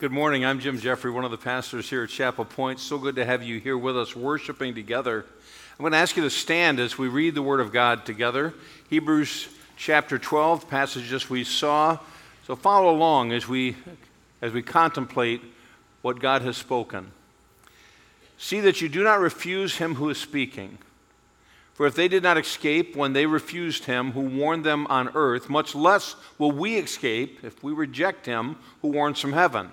Good morning. I'm Jim Jeffrey, one of the pastors here at Chapel Point. So good to have you here with us, worshiping together. I'm going to ask you to stand as we read the Word of God together. Hebrews chapter 12, passages we saw. So follow along as we, as we contemplate what God has spoken. See that you do not refuse him who is speaking. For if they did not escape when they refused him who warned them on earth, much less will we escape if we reject him who warns from heaven.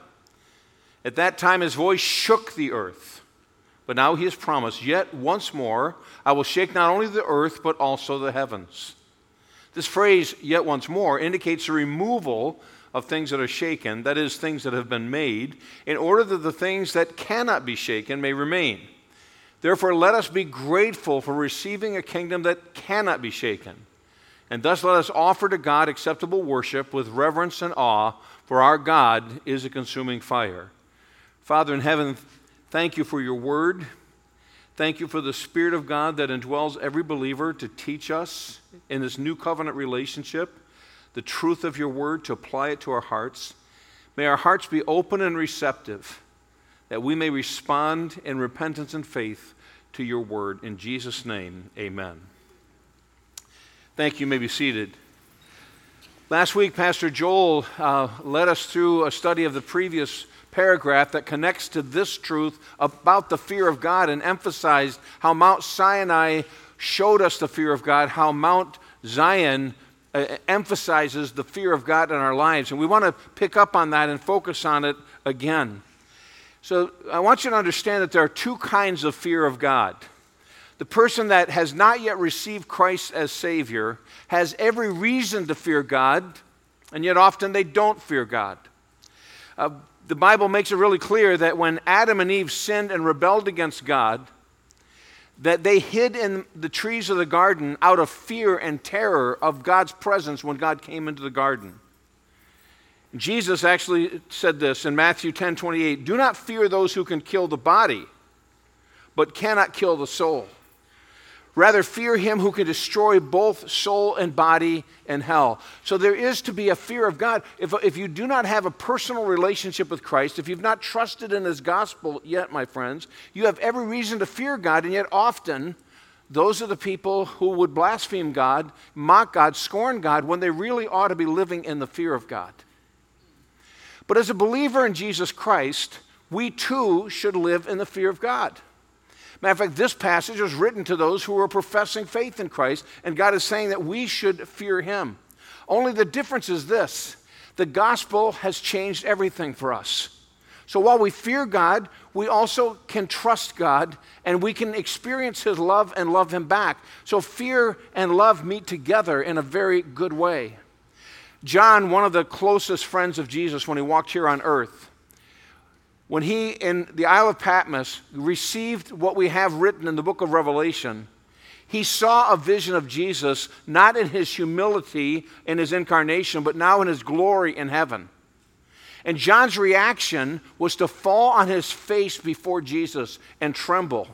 At that time, his voice shook the earth. But now he has promised, Yet once more I will shake not only the earth, but also the heavens. This phrase, yet once more, indicates the removal of things that are shaken, that is, things that have been made, in order that the things that cannot be shaken may remain. Therefore, let us be grateful for receiving a kingdom that cannot be shaken. And thus let us offer to God acceptable worship with reverence and awe, for our God is a consuming fire. Father in heaven, thank you for your word. Thank you for the Spirit of God that indwells every believer to teach us in this new covenant relationship the truth of your word, to apply it to our hearts. May our hearts be open and receptive, that we may respond in repentance and faith to your word. In Jesus' name, amen. Thank you. you may be seated. Last week, Pastor Joel uh, led us through a study of the previous paragraph that connects to this truth about the fear of God and emphasized how Mount Sinai showed us the fear of God, how Mount Zion uh, emphasizes the fear of God in our lives. And we want to pick up on that and focus on it again. So I want you to understand that there are two kinds of fear of God. The person that has not yet received Christ as Savior has every reason to fear God, and yet often they don't fear God. Uh, the Bible makes it really clear that when Adam and Eve sinned and rebelled against God, that they hid in the trees of the garden out of fear and terror of God's presence when God came into the garden. Jesus actually said this in Matthew 10 28 Do not fear those who can kill the body, but cannot kill the soul. Rather, fear him who can destroy both soul and body in hell. So, there is to be a fear of God. If, if you do not have a personal relationship with Christ, if you've not trusted in his gospel yet, my friends, you have every reason to fear God, and yet often those are the people who would blaspheme God, mock God, scorn God, when they really ought to be living in the fear of God. But as a believer in Jesus Christ, we too should live in the fear of God. Matter of fact, this passage was written to those who were professing faith in Christ, and God is saying that we should fear Him. Only the difference is this the gospel has changed everything for us. So while we fear God, we also can trust God and we can experience His love and love Him back. So fear and love meet together in a very good way. John, one of the closest friends of Jesus when he walked here on earth, when he, in the Isle of Patmos, received what we have written in the book of Revelation, he saw a vision of Jesus not in his humility in his incarnation, but now in his glory in heaven. And John's reaction was to fall on his face before Jesus and tremble.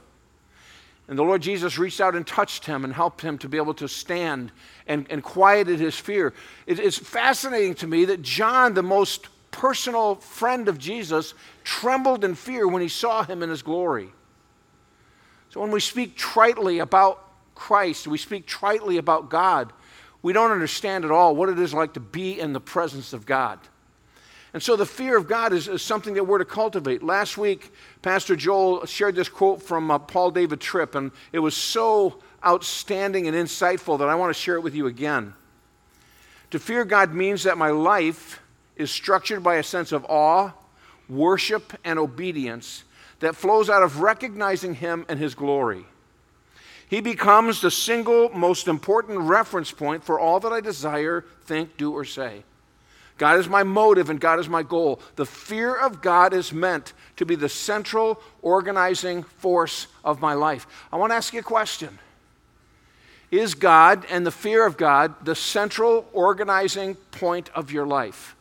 And the Lord Jesus reached out and touched him and helped him to be able to stand and, and quieted his fear. It, it's fascinating to me that John, the most personal friend of Jesus, trembled in fear when he saw him in his glory. So when we speak tritely about Christ, we speak tritely about God, we don't understand at all what it is like to be in the presence of God. And so the fear of God is, is something that we're to cultivate. Last week, Pastor Joel shared this quote from uh, Paul David Tripp, and it was so outstanding and insightful that I want to share it with you again. To fear God means that my life is structured by a sense of awe, worship, and obedience that flows out of recognizing Him and His glory. He becomes the single most important reference point for all that I desire, think, do, or say. God is my motive and God is my goal. The fear of God is meant to be the central organizing force of my life. I want to ask you a question Is God and the fear of God the central organizing point of your life?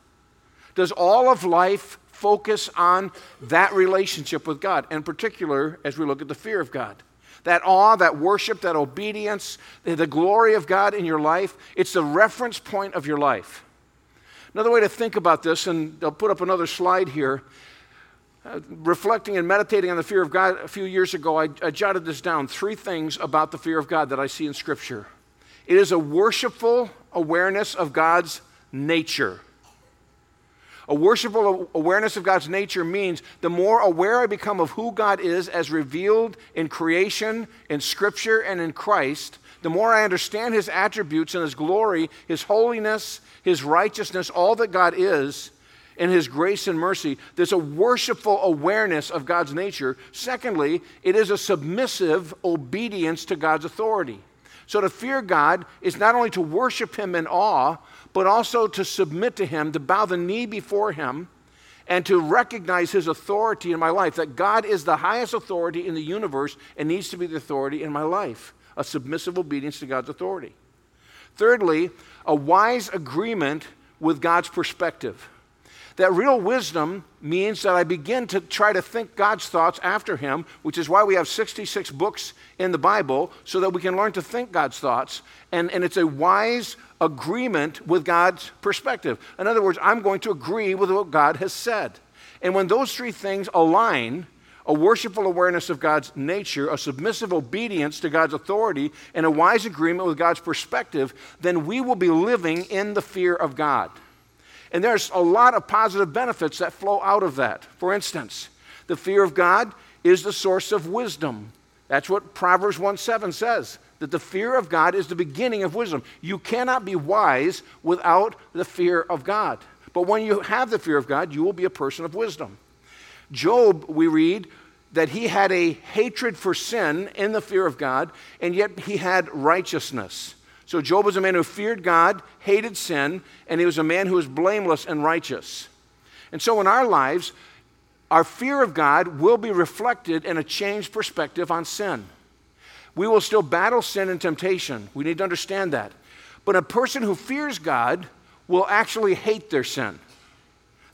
Does all of life focus on that relationship with God, in particular as we look at the fear of God? That awe, that worship, that obedience, the glory of God in your life, it's the reference point of your life. Another way to think about this, and I'll put up another slide here. Uh, reflecting and meditating on the fear of God a few years ago, I, I jotted this down three things about the fear of God that I see in Scripture. It is a worshipful awareness of God's nature. A worshipful awareness of God's nature means the more aware I become of who God is as revealed in creation, in Scripture, and in Christ, the more I understand His attributes and His glory, His holiness, His righteousness, all that God is, and His grace and mercy. There's a worshipful awareness of God's nature. Secondly, it is a submissive obedience to God's authority. So to fear God is not only to worship Him in awe, but also to submit to Him, to bow the knee before Him, and to recognize His authority in my life, that God is the highest authority in the universe and needs to be the authority in my life. A submissive obedience to God's authority. Thirdly, a wise agreement with God's perspective. That real wisdom means that I begin to try to think God's thoughts after Him, which is why we have 66 books in the Bible, so that we can learn to think God's thoughts. And, and it's a wise agreement with God's perspective. In other words, I'm going to agree with what God has said. And when those three things align, a worshipful awareness of God's nature, a submissive obedience to God's authority, and a wise agreement with God's perspective, then we will be living in the fear of God. And there's a lot of positive benefits that flow out of that. For instance, the fear of God is the source of wisdom. That's what Proverbs 1 7 says, that the fear of God is the beginning of wisdom. You cannot be wise without the fear of God. But when you have the fear of God, you will be a person of wisdom. Job, we read, that he had a hatred for sin in the fear of God, and yet he had righteousness. So Job was a man who feared God, hated sin, and he was a man who was blameless and righteous. And so in our lives, our fear of God will be reflected in a changed perspective on sin. We will still battle sin and temptation. We need to understand that. But a person who fears God will actually hate their sin.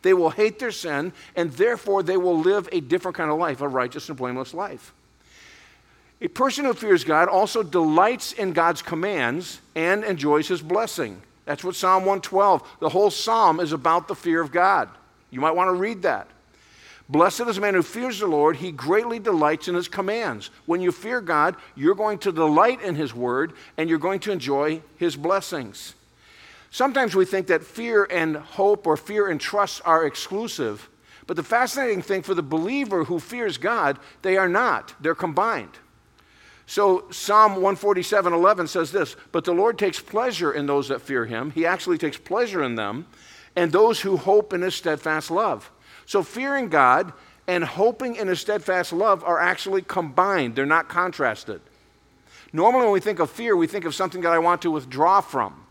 They will hate their sin, and therefore they will live a different kind of life, a righteous and blameless life. A person who fears God also delights in God's commands and enjoys his blessing. That's what Psalm 112, the whole psalm is about the fear of God. You might want to read that. Blessed is the man who fears the Lord, he greatly delights in his commands. When you fear God, you're going to delight in his word and you're going to enjoy his blessings. Sometimes we think that fear and hope or fear and trust are exclusive, but the fascinating thing for the believer who fears God, they are not, they're combined. So Psalm 147 11 says this But the Lord takes pleasure in those that fear him. He actually takes pleasure in them and those who hope in his steadfast love. So fearing God and hoping in his steadfast love are actually combined, they're not contrasted. Normally, when we think of fear, we think of something that I want to withdraw from.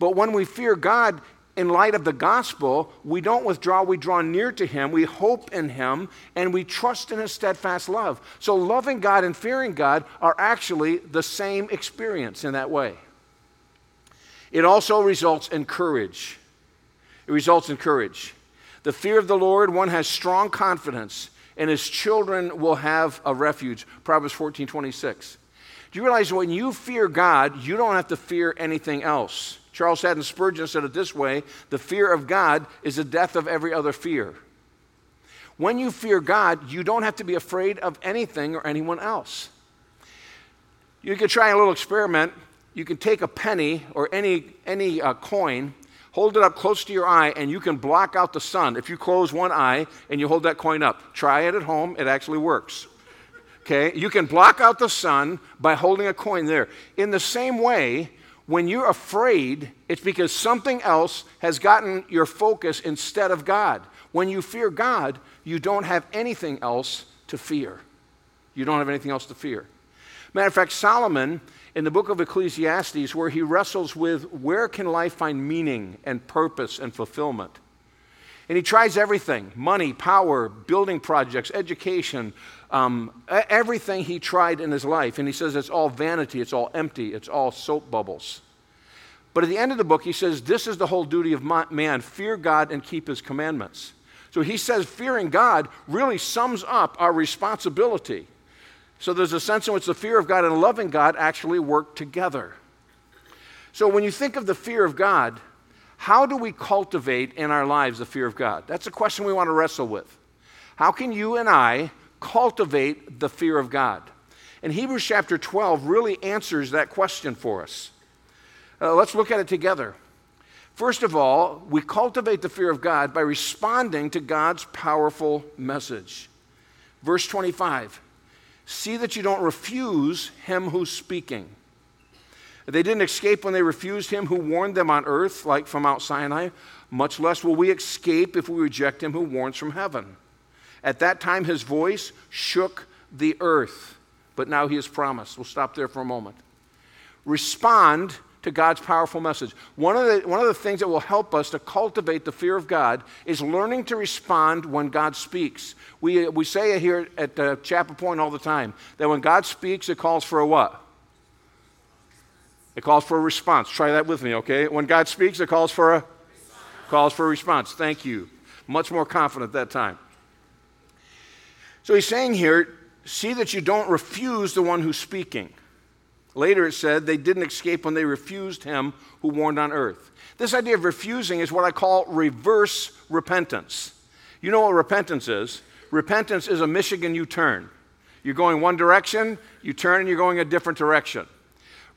But when we fear God, in light of the gospel, we don't withdraw, we draw near to Him, we hope in Him, and we trust in His steadfast love. So, loving God and fearing God are actually the same experience in that way. It also results in courage. It results in courage. The fear of the Lord, one has strong confidence, and his children will have a refuge. Proverbs 14 26. Do you realize when you fear God, you don't have to fear anything else? Charles Haddon Spurgeon said it this way the fear of God is the death of every other fear. When you fear God, you don't have to be afraid of anything or anyone else. You can try a little experiment. You can take a penny or any, any uh, coin, hold it up close to your eye, and you can block out the sun. If you close one eye and you hold that coin up, try it at home, it actually works. Okay? You can block out the sun by holding a coin there. In the same way, when you're afraid, it's because something else has gotten your focus instead of God. When you fear God, you don't have anything else to fear. You don't have anything else to fear. Matter of fact, Solomon, in the book of Ecclesiastes, where he wrestles with where can life find meaning and purpose and fulfillment. And he tries everything money, power, building projects, education, um, everything he tried in his life. And he says it's all vanity, it's all empty, it's all soap bubbles. But at the end of the book, he says, This is the whole duty of man fear God and keep his commandments. So he says, fearing God really sums up our responsibility. So there's a sense in which the fear of God and loving God actually work together. So when you think of the fear of God, How do we cultivate in our lives the fear of God? That's a question we want to wrestle with. How can you and I cultivate the fear of God? And Hebrews chapter 12 really answers that question for us. Uh, let's look at it together. First of all, we cultivate the fear of God by responding to God's powerful message. Verse 25 See that you don't refuse him who's speaking. They didn't escape when they refused him who warned them on earth, like from Mount Sinai. Much less will we escape if we reject him who warns from heaven. At that time, his voice shook the earth, but now he has promised. We'll stop there for a moment. Respond to God's powerful message. One of, the, one of the things that will help us to cultivate the fear of God is learning to respond when God speaks. We, we say here at uh, Chapel Point all the time that when God speaks, it calls for a what? It calls for a response. Try that with me, okay? When God speaks, it calls for a calls for a response. Thank you. Much more confident that time. So he's saying here, see that you don't refuse the one who's speaking. Later it said they didn't escape when they refused him who warned on earth. This idea of refusing is what I call reverse repentance. You know what repentance is? Repentance is a Michigan U turn. You're going one direction, you turn and you're going a different direction.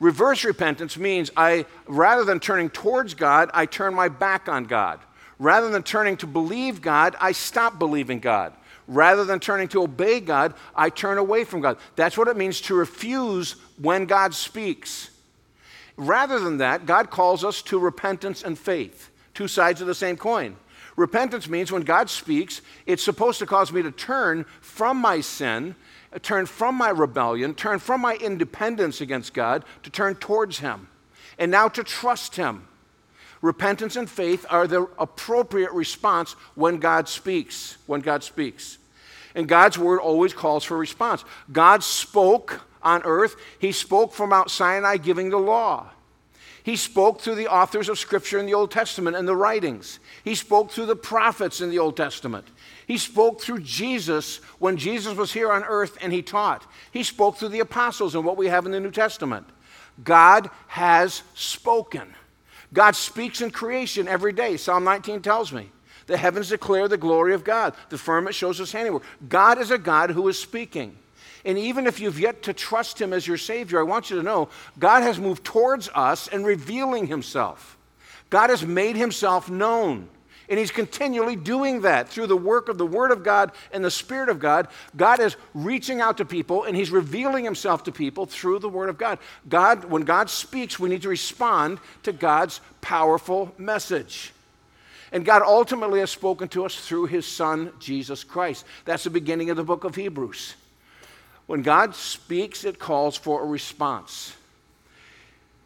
Reverse repentance means I, rather than turning towards God, I turn my back on God. Rather than turning to believe God, I stop believing God. Rather than turning to obey God, I turn away from God. That's what it means to refuse when God speaks. Rather than that, God calls us to repentance and faith, two sides of the same coin. Repentance means when God speaks, it's supposed to cause me to turn from my sin, turn from my rebellion, turn from my independence against God, to turn towards Him, and now to trust Him. Repentance and faith are the appropriate response when God speaks. When God speaks. And God's word always calls for response. God spoke on earth, He spoke from Mount Sinai giving the law. He spoke through the authors of Scripture in the Old Testament and the writings. He spoke through the prophets in the Old Testament. He spoke through Jesus when Jesus was here on earth and he taught. He spoke through the apostles and what we have in the New Testament. God has spoken. God speaks in creation every day. Psalm 19 tells me. The heavens declare the glory of God. The firmament shows his handiwork. God is a God who is speaking. And even if you've yet to trust him as your Savior, I want you to know God has moved towards us and revealing himself. God has made himself known. And he's continually doing that through the work of the Word of God and the Spirit of God. God is reaching out to people and he's revealing himself to people through the Word of God. God, when God speaks, we need to respond to God's powerful message. And God ultimately has spoken to us through his Son, Jesus Christ. That's the beginning of the book of Hebrews. When God speaks, it calls for a response.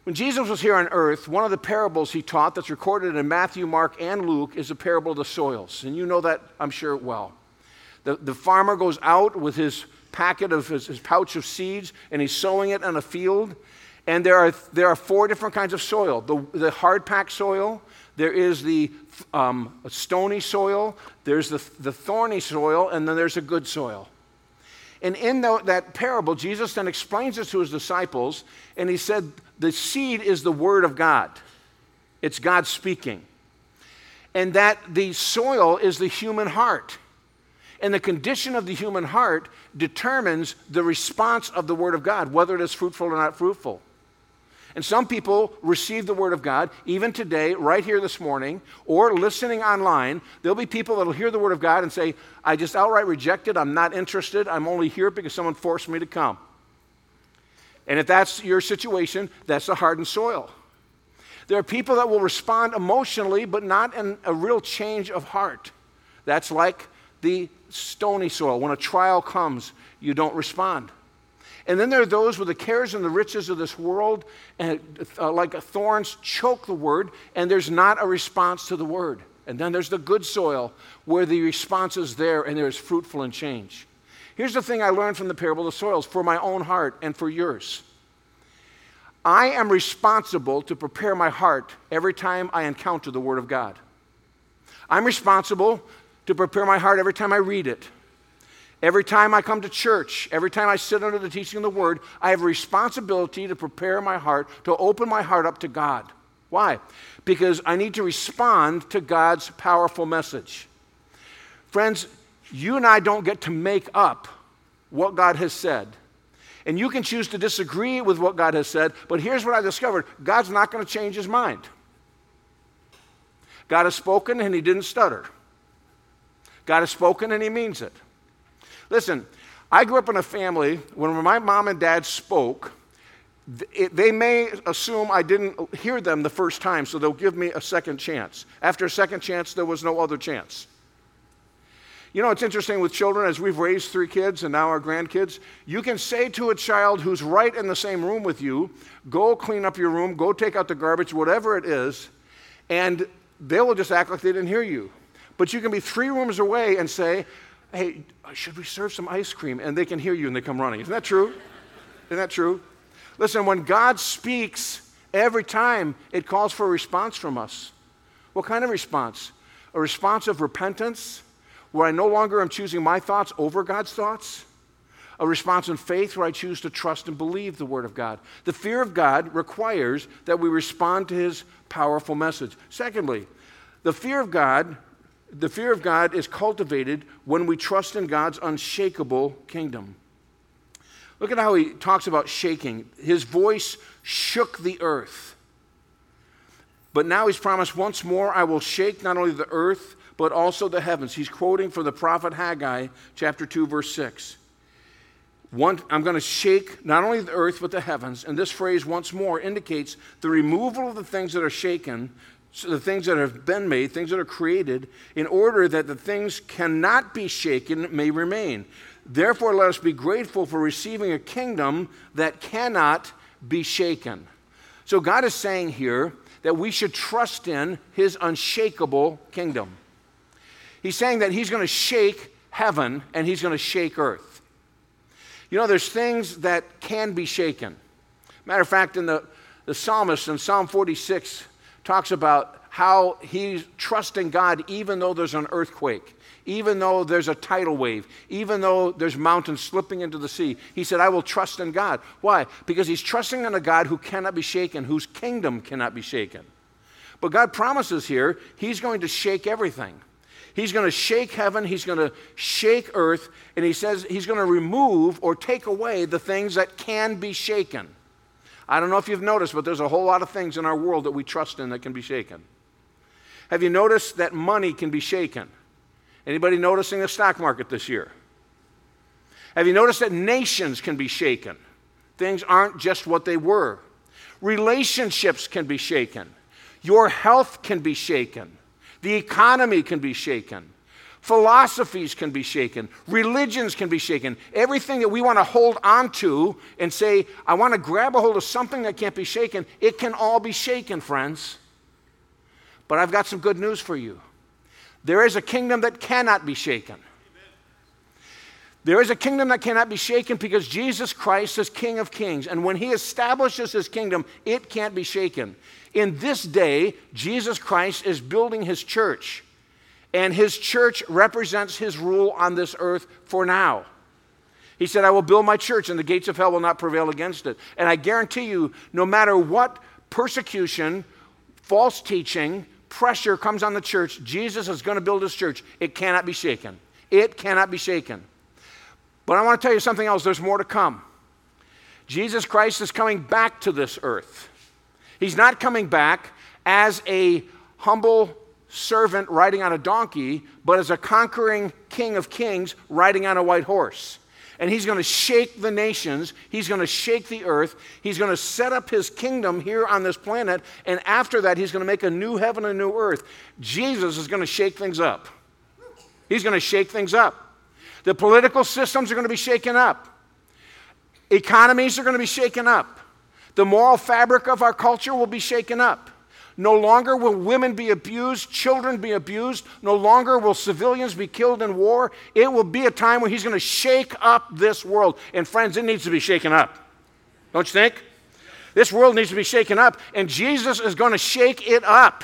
When Jesus was here on earth, one of the parables he taught that's recorded in Matthew, Mark, and Luke is the parable of the soils. And you know that, I'm sure, well. The, the farmer goes out with his packet of his, his pouch of seeds and he's sowing it on a field. And there are, there are four different kinds of soil the, the hard packed soil, there is the um, stony soil, there's the, the thorny soil, and then there's a good soil. And in the, that parable, Jesus then explains this to his disciples, and he said, The seed is the word of God, it's God speaking. And that the soil is the human heart. And the condition of the human heart determines the response of the word of God, whether it is fruitful or not fruitful. And some people receive the Word of God, even today, right here this morning, or listening online. There'll be people that'll hear the Word of God and say, I just outright reject it. I'm not interested. I'm only here because someone forced me to come. And if that's your situation, that's a hardened soil. There are people that will respond emotionally, but not in a real change of heart. That's like the stony soil. When a trial comes, you don't respond. And then there are those with the cares and the riches of this world, and uh, like thorns choke the word, and there's not a response to the word. And then there's the good soil where the response is there and there's fruitful and change. Here's the thing I learned from the parable of the soils for my own heart and for yours. I am responsible to prepare my heart every time I encounter the Word of God. I'm responsible to prepare my heart every time I read it. Every time I come to church, every time I sit under the teaching of the word, I have a responsibility to prepare my heart, to open my heart up to God. Why? Because I need to respond to God's powerful message. Friends, you and I don't get to make up what God has said. And you can choose to disagree with what God has said, but here's what I discovered God's not going to change his mind. God has spoken and he didn't stutter. God has spoken and he means it. Listen, I grew up in a family when my mom and dad spoke, they may assume I didn't hear them the first time, so they'll give me a second chance. After a second chance, there was no other chance. You know, it's interesting with children, as we've raised three kids and now our grandkids, you can say to a child who's right in the same room with you, go clean up your room, go take out the garbage, whatever it is, and they will just act like they didn't hear you. But you can be three rooms away and say, hey, should we serve some ice cream? And they can hear you and they come running. Isn't that true? Isn't that true? Listen, when God speaks, every time it calls for a response from us. What kind of response? A response of repentance, where I no longer am choosing my thoughts over God's thoughts. A response in faith where I choose to trust and believe the Word of God. The fear of God requires that we respond to His powerful message. Secondly, the fear of God the fear of God is cultivated when we trust in God's unshakable kingdom. Look at how he talks about shaking. His voice shook the earth. But now he's promised once more, I will shake not only the earth, but also the heavens. He's quoting from the prophet Haggai, chapter 2, verse 6. One, I'm going to shake not only the earth, but the heavens. And this phrase, once more, indicates the removal of the things that are shaken so the things that have been made, things that are created, in order that the things cannot be shaken may remain. Therefore, let us be grateful for receiving a kingdom that cannot be shaken. So, God is saying here that we should trust in his unshakable kingdom. He's saying that he's going to shake heaven and he's going to shake earth. You know, there's things that can be shaken. Matter of fact, in the, the psalmist in Psalm 46, talks about how he's trusting God even though there's an earthquake, even though there's a tidal wave, even though there's mountains slipping into the sea. He said, I will trust in God. Why? Because he's trusting in a God who cannot be shaken, whose kingdom cannot be shaken. But God promises here he's going to shake everything. He's going to shake heaven, he's going to shake earth, and he says he's going to remove or take away the things that can be shaken. I don't know if you've noticed, but there's a whole lot of things in our world that we trust in that can be shaken. Have you noticed that money can be shaken? Anybody noticing the stock market this year? Have you noticed that nations can be shaken? Things aren't just what they were. Relationships can be shaken. Your health can be shaken. The economy can be shaken. Philosophies can be shaken. Religions can be shaken. Everything that we want to hold on to and say, I want to grab a hold of something that can't be shaken, it can all be shaken, friends. But I've got some good news for you. There is a kingdom that cannot be shaken. There is a kingdom that cannot be shaken because Jesus Christ is King of Kings. And when He establishes His kingdom, it can't be shaken. In this day, Jesus Christ is building His church and his church represents his rule on this earth for now. He said, I will build my church, and the gates of hell will not prevail against it. And I guarantee you, no matter what persecution, false teaching, pressure comes on the church, Jesus is going to build his church. It cannot be shaken. It cannot be shaken. But I want to tell you something else. There's more to come. Jesus Christ is coming back to this earth. He's not coming back as a humble servant riding on a donkey, but as a conquering king of kings riding on a white horse. And he's going to shake the nations. He's going to shake the earth. He's going to set up his kingdom here on this planet. And after that, he's going to make a new heaven and a new earth. Jesus is going to shake things up. He's going to shake things up. The political systems are going to be shaken up. Economies are going to be shaken up. The moral fabric of our culture will be shaken up. No longer will women be abused, children be abused. No longer will civilians be killed in war. It will be a time when he's going to shake up this world. And friends, it needs to be shaken up. Don't you think? This world needs to be shaken up, and Jesus is going to shake it up.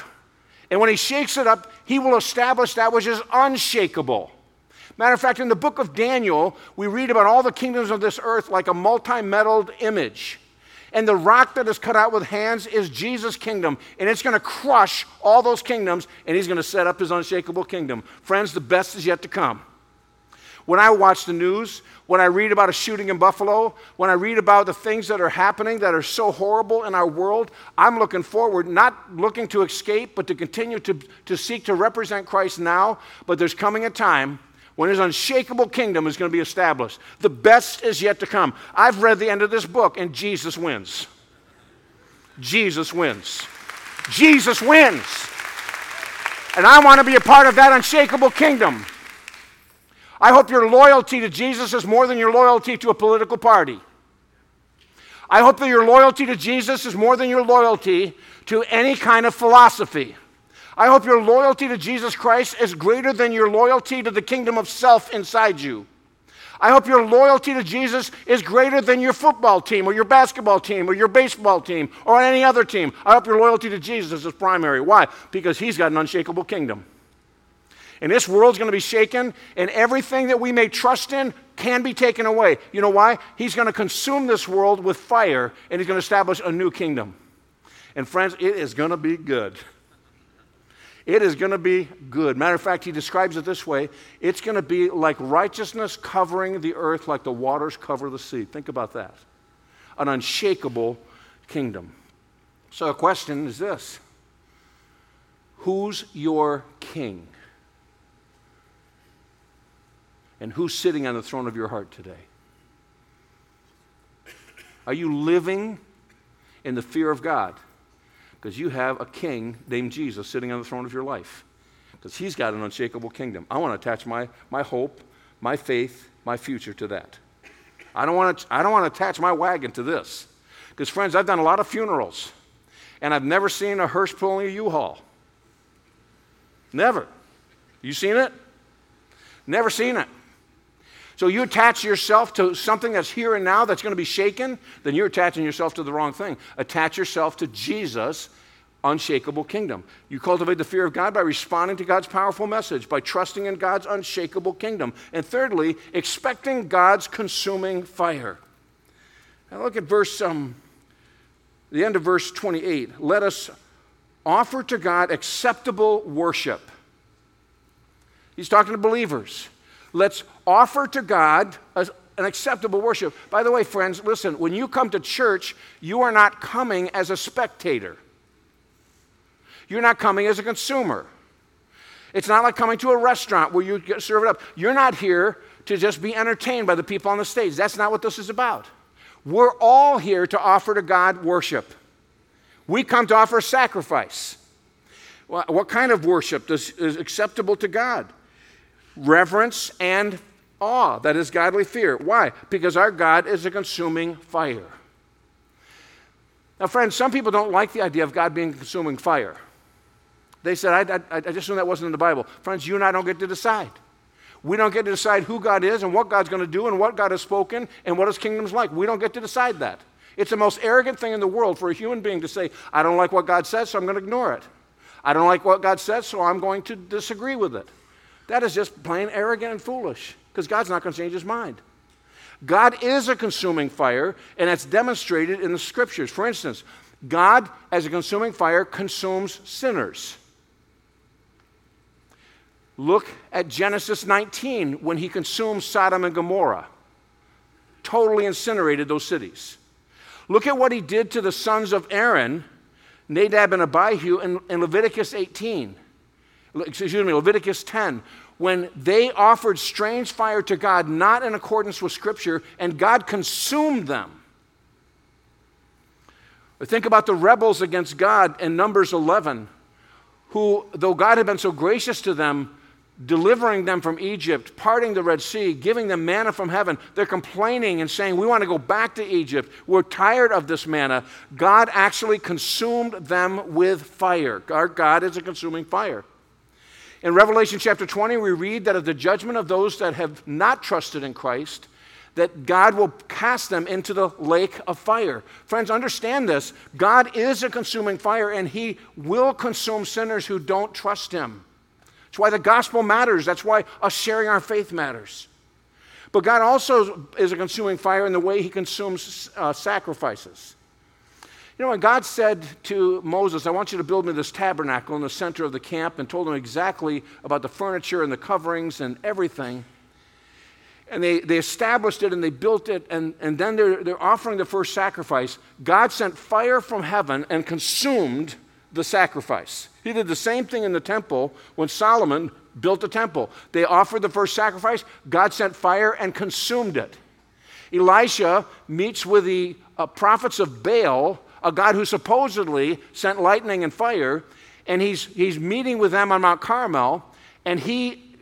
And when he shakes it up, he will establish that which is unshakable. Matter of fact, in the book of Daniel, we read about all the kingdoms of this earth like a multi metalled image. And the rock that is cut out with hands is Jesus' kingdom. And it's going to crush all those kingdoms, and he's going to set up his unshakable kingdom. Friends, the best is yet to come. When I watch the news, when I read about a shooting in Buffalo, when I read about the things that are happening that are so horrible in our world, I'm looking forward, not looking to escape, but to continue to, to seek to represent Christ now. But there's coming a time when his unshakable kingdom is going to be established. The best is yet to come. I've read the end of this book, and Jesus wins. Jesus wins. Jesus wins. And I want to be a part of that unshakable kingdom. I hope your loyalty to Jesus is more than your loyalty to a political party. I hope that your loyalty to Jesus is more than your loyalty to any kind of philosophy. I hope your loyalty to Jesus Christ is greater than your loyalty to the kingdom of self inside you. I hope your loyalty to Jesus is greater than your football team or your basketball team or your baseball team or any other team. I hope your loyalty to Jesus is primary. Why? Because he's got an unshakable kingdom. And this world's going to be shaken, and everything that we may trust in can be taken away. You know why? He's going to consume this world with fire, and he's going to establish a new kingdom. And friends, it is going to be good. It is going to be good. Matter of fact, he describes it this way it's going to be like righteousness covering the earth like the waters cover the sea. Think about that. An unshakable kingdom. So, a question is this Who's your king? and who's sitting on the throne of your heart today? Are you living in the fear of God? Because you have a king named Jesus sitting on the throne of your life. Because he's got an unshakable kingdom. I want to attach my, my hope, my faith, my future to that. I don't want to, I don't want to attach my wagon to this. Because, friends, I've done a lot of funerals, and I've never seen a hearse pulling a U-Haul. Never. You seen it? Never seen it. So you attach yourself to something that's here and now that's going to be shaken, then you're attaching yourself to the wrong thing. Attach yourself to Jesus' unshakable kingdom. You cultivate the fear of God by responding to God's powerful message, by trusting in God's unshakable kingdom. And thirdly, expecting God's consuming fire. Now look at verse um, the end of verse 28. Let us offer to God acceptable worship. He's talking to believers. Let's offer to God an acceptable worship. By the way, friends, listen, when you come to church, you are not coming as a spectator, you're not coming as a consumer. It's not like coming to a restaurant where you get served up. You're not here to just be entertained by the people on the stage. That's not what this is about. We're all here to offer to God worship. We come to offer sacrifice. what kind of worship is acceptable to God? Reverence and awe, that is godly fear. Why? Because our God is a consuming fire. Now, friends, some people don't like the idea of God being consuming fire. They said, I, I, I just knew that wasn't in the Bible. Friends, you and I don't get to decide. We don't get to decide who God is and what God's going to do and what God has spoken and what his kingdom's like. We don't get to decide that. It's the most arrogant thing in the world for a human being to say, I don't like what God says, so I'm going to ignore it. I don't like what God says, so I'm going to disagree with it. That is just plain arrogant and foolish because God's not going to change his mind. God is a consuming fire, and that's demonstrated in the scriptures. For instance, God, as a consuming fire, consumes sinners. Look at Genesis 19 when he consumes Sodom and Gomorrah, totally incinerated those cities. Look at what he did to the sons of Aaron, Nadab and Abihu, in, in Leviticus 18 excuse me, Leviticus 10, when they offered strange fire to God, not in accordance with Scripture, and God consumed them. think about the rebels against God in Numbers 11, who, though God had been so gracious to them, delivering them from Egypt, parting the Red Sea, giving them manna from heaven. They're complaining and saying, We want to go back to Egypt. We're tired of this manna. God actually consumed them with fire. Our God is a consuming fire. In Revelation chapter 20, we read that at the judgment of those that have not trusted in Christ, that God will cast them into the lake of fire. Friends, understand this. God is a consuming fire, and He will consume sinners who don't trust Him. That's why the gospel matters. That's why us sharing our faith matters. But God also is a consuming fire in the way He consumes uh, sacrifices. You know, when God said to Moses, I want you to build me this tabernacle in the center of the camp, and told him exactly about the furniture and the coverings and everything, and they, they established it and they built it, and, and then they're, they're offering the first sacrifice. God sent fire from heaven and consumed the sacrifice. He did the same thing in the temple when Solomon built the temple. They offered the first sacrifice, God sent fire and consumed it. Elisha meets with the uh, prophets of Baal, a God who supposedly sent lightning and fire, and he's, he's meeting with them on Mount Carmel, and he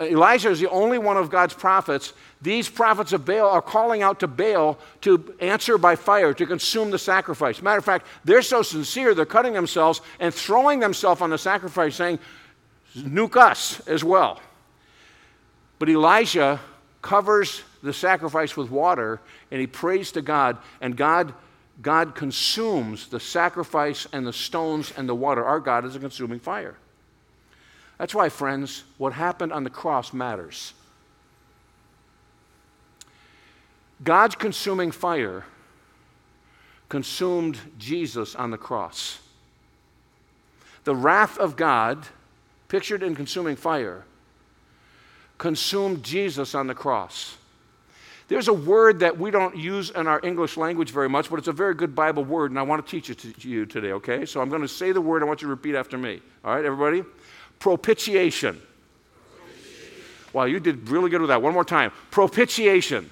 Elijah is the only one of God's prophets. These prophets of Baal are calling out to Baal to answer by fire, to consume the sacrifice. Matter of fact, they're so sincere, they're cutting themselves and throwing themselves on the sacrifice, saying, Nuke us as well. But Elijah covers the sacrifice with water and he prays to God, and God, God consumes the sacrifice and the stones and the water. Our God is a consuming fire. That's why, friends, what happened on the cross matters. God's consuming fire consumed Jesus on the cross. The wrath of God, pictured in consuming fire, consumed Jesus on the cross. There's a word that we don't use in our English language very much, but it's a very good Bible word, and I want to teach it to you today, okay? So I'm going to say the word, I want you to repeat after me. All right, everybody? propitiation. Wow, you did really good with that. One more time. Propitiation.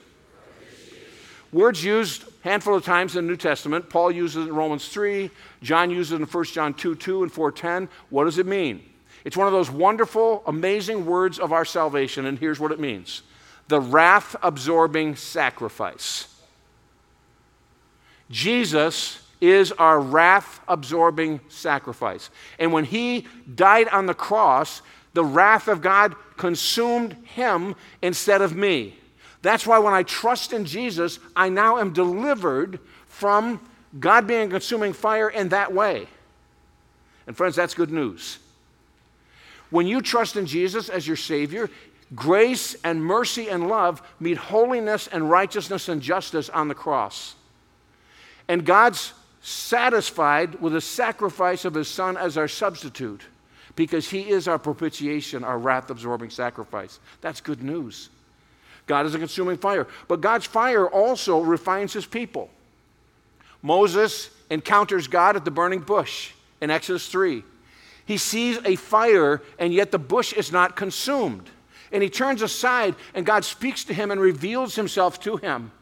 propitiation. Words used handful of times in the New Testament. Paul uses it in Romans 3. John uses it in 1 John 2 2 and 410. What does it mean? It's one of those wonderful, amazing words of our salvation, and here's what it means the wrath absorbing sacrifice. Jesus is our wrath absorbing sacrifice. And when he died on the cross, the wrath of God consumed him instead of me. That's why when I trust in Jesus, I now am delivered from God being consuming fire in that way. And friends, that's good news. When you trust in Jesus as your Savior, grace and mercy and love meet holiness and righteousness and justice on the cross. And God's satisfied with the sacrifice of his son as our substitute because he is our propitiation, our wrath absorbing sacrifice. That's good news. God is a consuming fire. But God's fire also refines his people. Moses encounters God at the burning bush in Exodus 3. He sees a fire, and yet the bush is not consumed. And he turns aside, and God speaks to him and reveals himself to him.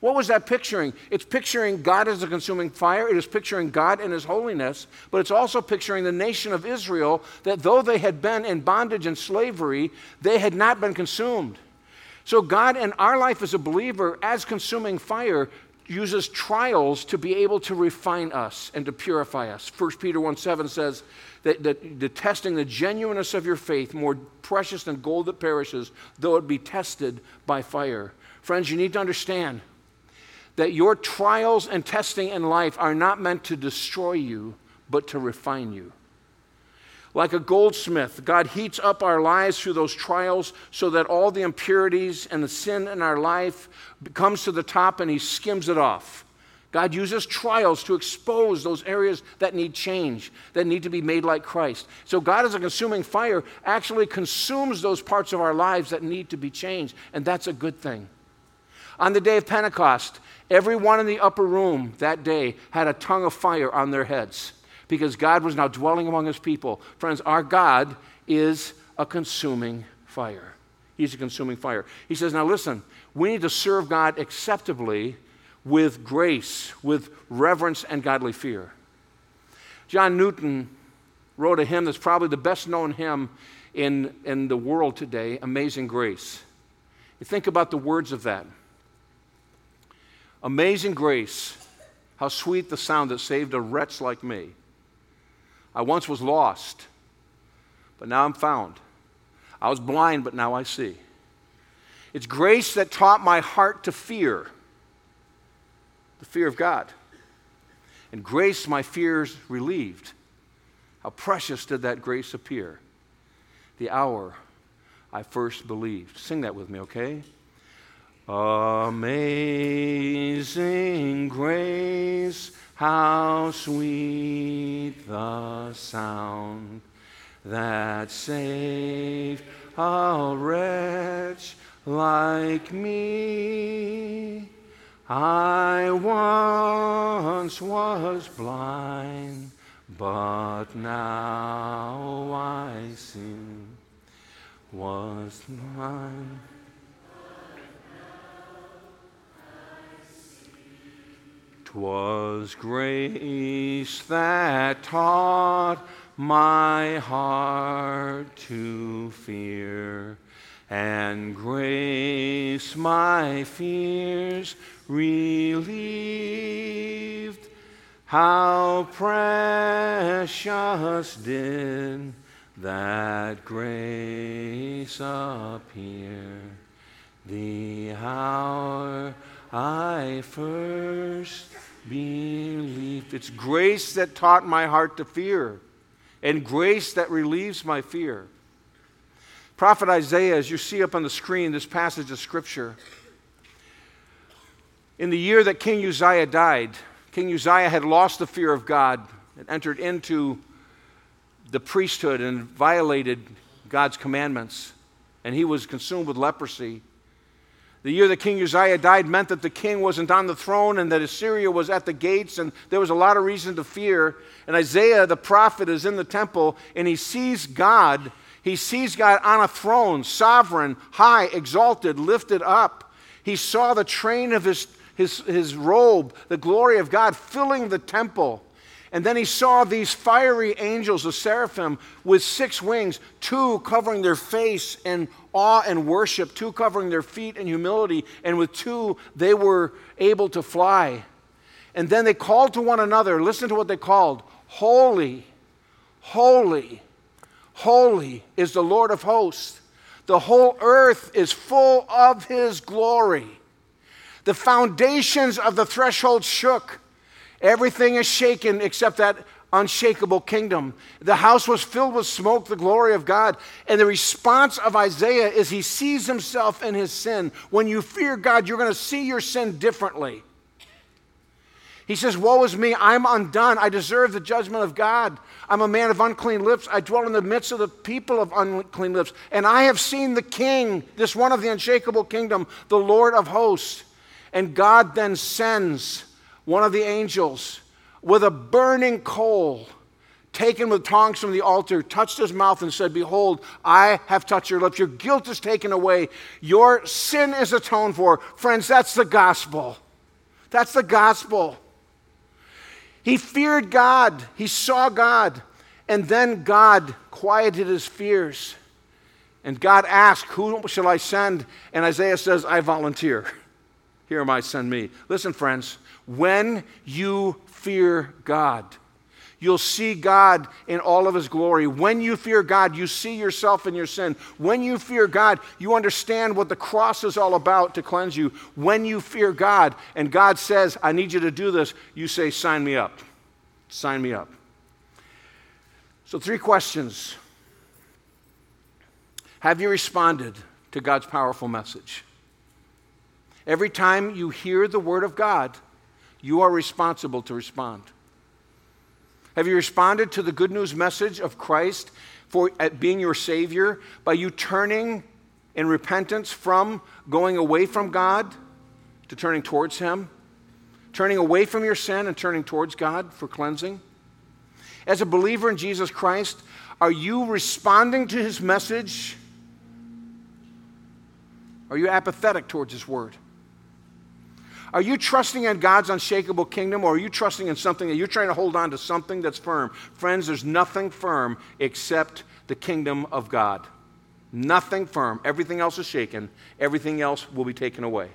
What was that picturing? It's picturing God as a consuming fire. It is picturing God and His holiness, but it's also picturing the nation of Israel that though they had been in bondage and slavery, they had not been consumed. So, God in our life as a believer, as consuming fire, uses trials to be able to refine us and to purify us. 1 Peter 1 7 says that, that the testing the genuineness of your faith, more precious than gold that perishes, though it be tested by fire. Friends, you need to understand that your trials and testing in life are not meant to destroy you, but to refine you. Like a goldsmith, God heats up our lives through those trials so that all the impurities and the sin in our life comes to the top and He skims it off. God uses trials to expose those areas that need change, that need to be made like Christ. So, God, as a consuming fire, actually consumes those parts of our lives that need to be changed, and that's a good thing. On the day of Pentecost, Everyone in the upper room that day had a tongue of fire on their heads because God was now dwelling among his people. Friends, our God is a consuming fire. He's a consuming fire. He says, Now listen, we need to serve God acceptably with grace, with reverence and godly fear. John Newton wrote a hymn that's probably the best known hymn in, in the world today Amazing Grace. You think about the words of that. Amazing grace, how sweet the sound that saved a wretch like me. I once was lost, but now I'm found. I was blind, but now I see. It's grace that taught my heart to fear, the fear of God. And grace my fears relieved. How precious did that grace appear the hour I first believed. Sing that with me, okay? Amazing grace, how sweet the sound that saved a wretch like me. I once was blind, but now I see. Was blind. 'Twas grace that taught my heart to fear, and grace my fears relieved. How precious did that grace appear, the hour I first believed. It's grace that taught my heart to fear, and grace that relieves my fear. Prophet Isaiah, as you see up on the screen, this passage of Scripture, in the year that King Uzziah died, King Uzziah had lost the fear of God and entered into the priesthood and violated God's commandments, and he was consumed with leprosy. The year that King Uzziah died meant that the king wasn't on the throne and that Assyria was at the gates, and there was a lot of reason to fear. And Isaiah, the prophet, is in the temple and he sees God. He sees God on a throne, sovereign, high, exalted, lifted up. He saw the train of his, his, his robe, the glory of God filling the temple. And then he saw these fiery angels, the seraphim, with six wings, two covering their face in awe and worship, two covering their feet in humility, and with two they were able to fly. And then they called to one another. Listen to what they called Holy, holy, holy is the Lord of hosts. The whole earth is full of his glory. The foundations of the threshold shook. Everything is shaken except that unshakable kingdom. The house was filled with smoke, the glory of God. And the response of Isaiah is he sees himself in his sin. When you fear God, you're going to see your sin differently. He says, Woe is me, I'm undone. I deserve the judgment of God. I'm a man of unclean lips. I dwell in the midst of the people of unclean lips. And I have seen the king, this one of the unshakable kingdom, the Lord of hosts. And God then sends one of the angels with a burning coal taken with tongs from the altar, touched his mouth and said, Behold, I have touched your lips. Your guilt is taken away. Your sin is atoned for. Friends, that's the gospel. That's the gospel. He feared God, he saw God, and then God quieted his fears. And God asked, Who shall I send? And Isaiah says, I volunteer. Here am I, send me. Listen, friends, when you fear God, you'll see God in all of His glory. When you fear God, you see yourself in your sin. When you fear God, you understand what the cross is all about to cleanse you. When you fear God and God says, I need you to do this, you say, Sign me up. Sign me up. So, three questions. Have you responded to God's powerful message? Every time you hear the Word of God, you are responsible to respond. Have you responded to the good news message of Christ for being your Savior by you turning in repentance from going away from God to turning towards Him? Turning away from your sin and turning towards God for cleansing? As a believer in Jesus Christ, are you responding to His message? Are you apathetic towards His Word? Are you trusting in God's unshakable kingdom or are you trusting in something that you're trying to hold on to something that's firm? Friends, there's nothing firm except the kingdom of God. Nothing firm. Everything else is shaken, everything else will be taken away.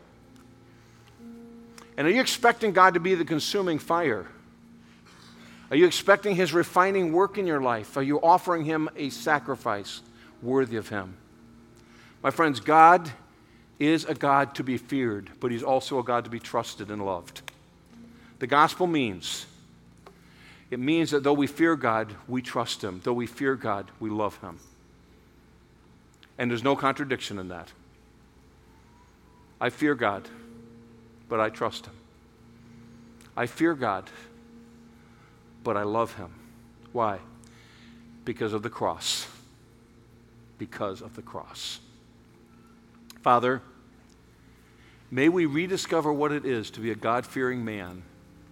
And are you expecting God to be the consuming fire? Are you expecting His refining work in your life? Are you offering Him a sacrifice worthy of Him? My friends, God is a God to be feared, but he's also a God to be trusted and loved. The gospel means it means that though we fear God, we trust him. Though we fear God, we love him. And there's no contradiction in that. I fear God, but I trust him. I fear God, but I love him. Why? Because of the cross. Because of the cross. Father, may we rediscover what it is to be a God fearing man,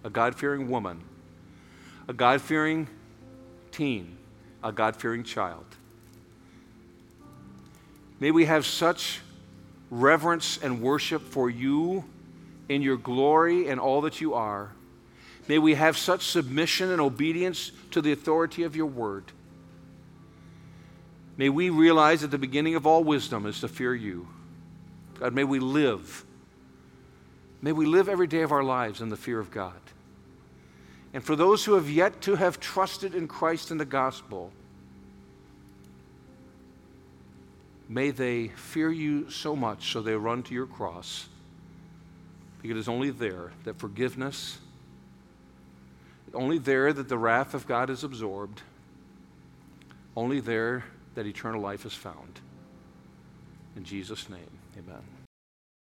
a God fearing woman, a God fearing teen, a God fearing child. May we have such reverence and worship for you in your glory and all that you are. May we have such submission and obedience to the authority of your word. May we realize that the beginning of all wisdom is to fear you. God, may we live. May we live every day of our lives in the fear of God. And for those who have yet to have trusted in Christ and the gospel, may they fear you so much so they run to your cross. Because it is only there that forgiveness, only there that the wrath of God is absorbed, only there that eternal life is found. In Jesus' name, amen.